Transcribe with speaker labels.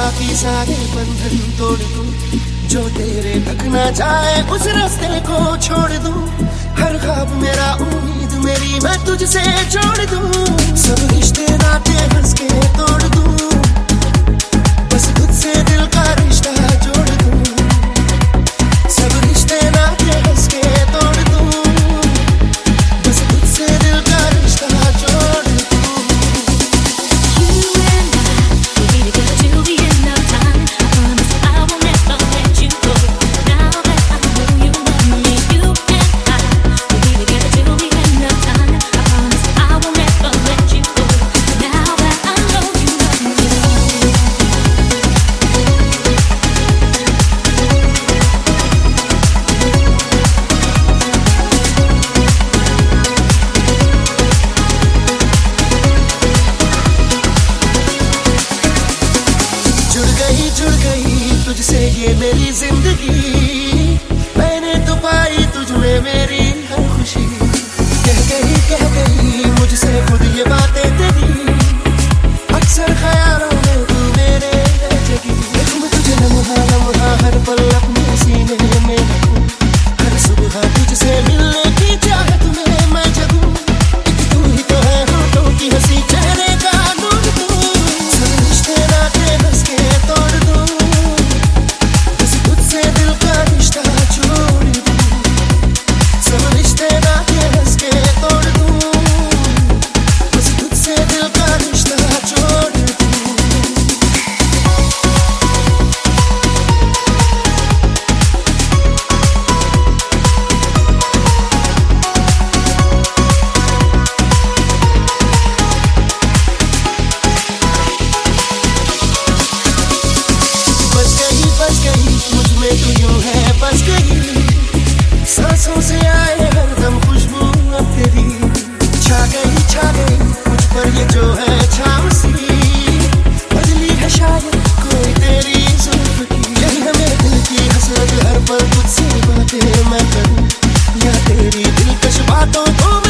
Speaker 1: बाकी सारे बंधन तोड़ दू। जो तेरे तक ना जाए, उस रास्ते को छोड़ दू। हर खाब मेरा उम्मीद मेरी मैं तुझसे छोड़ दू। तुझसे ये मेरी ज़िंदगी। मैंने तो पाई तुझमें मेरी तेरी दिलकश बातों को तो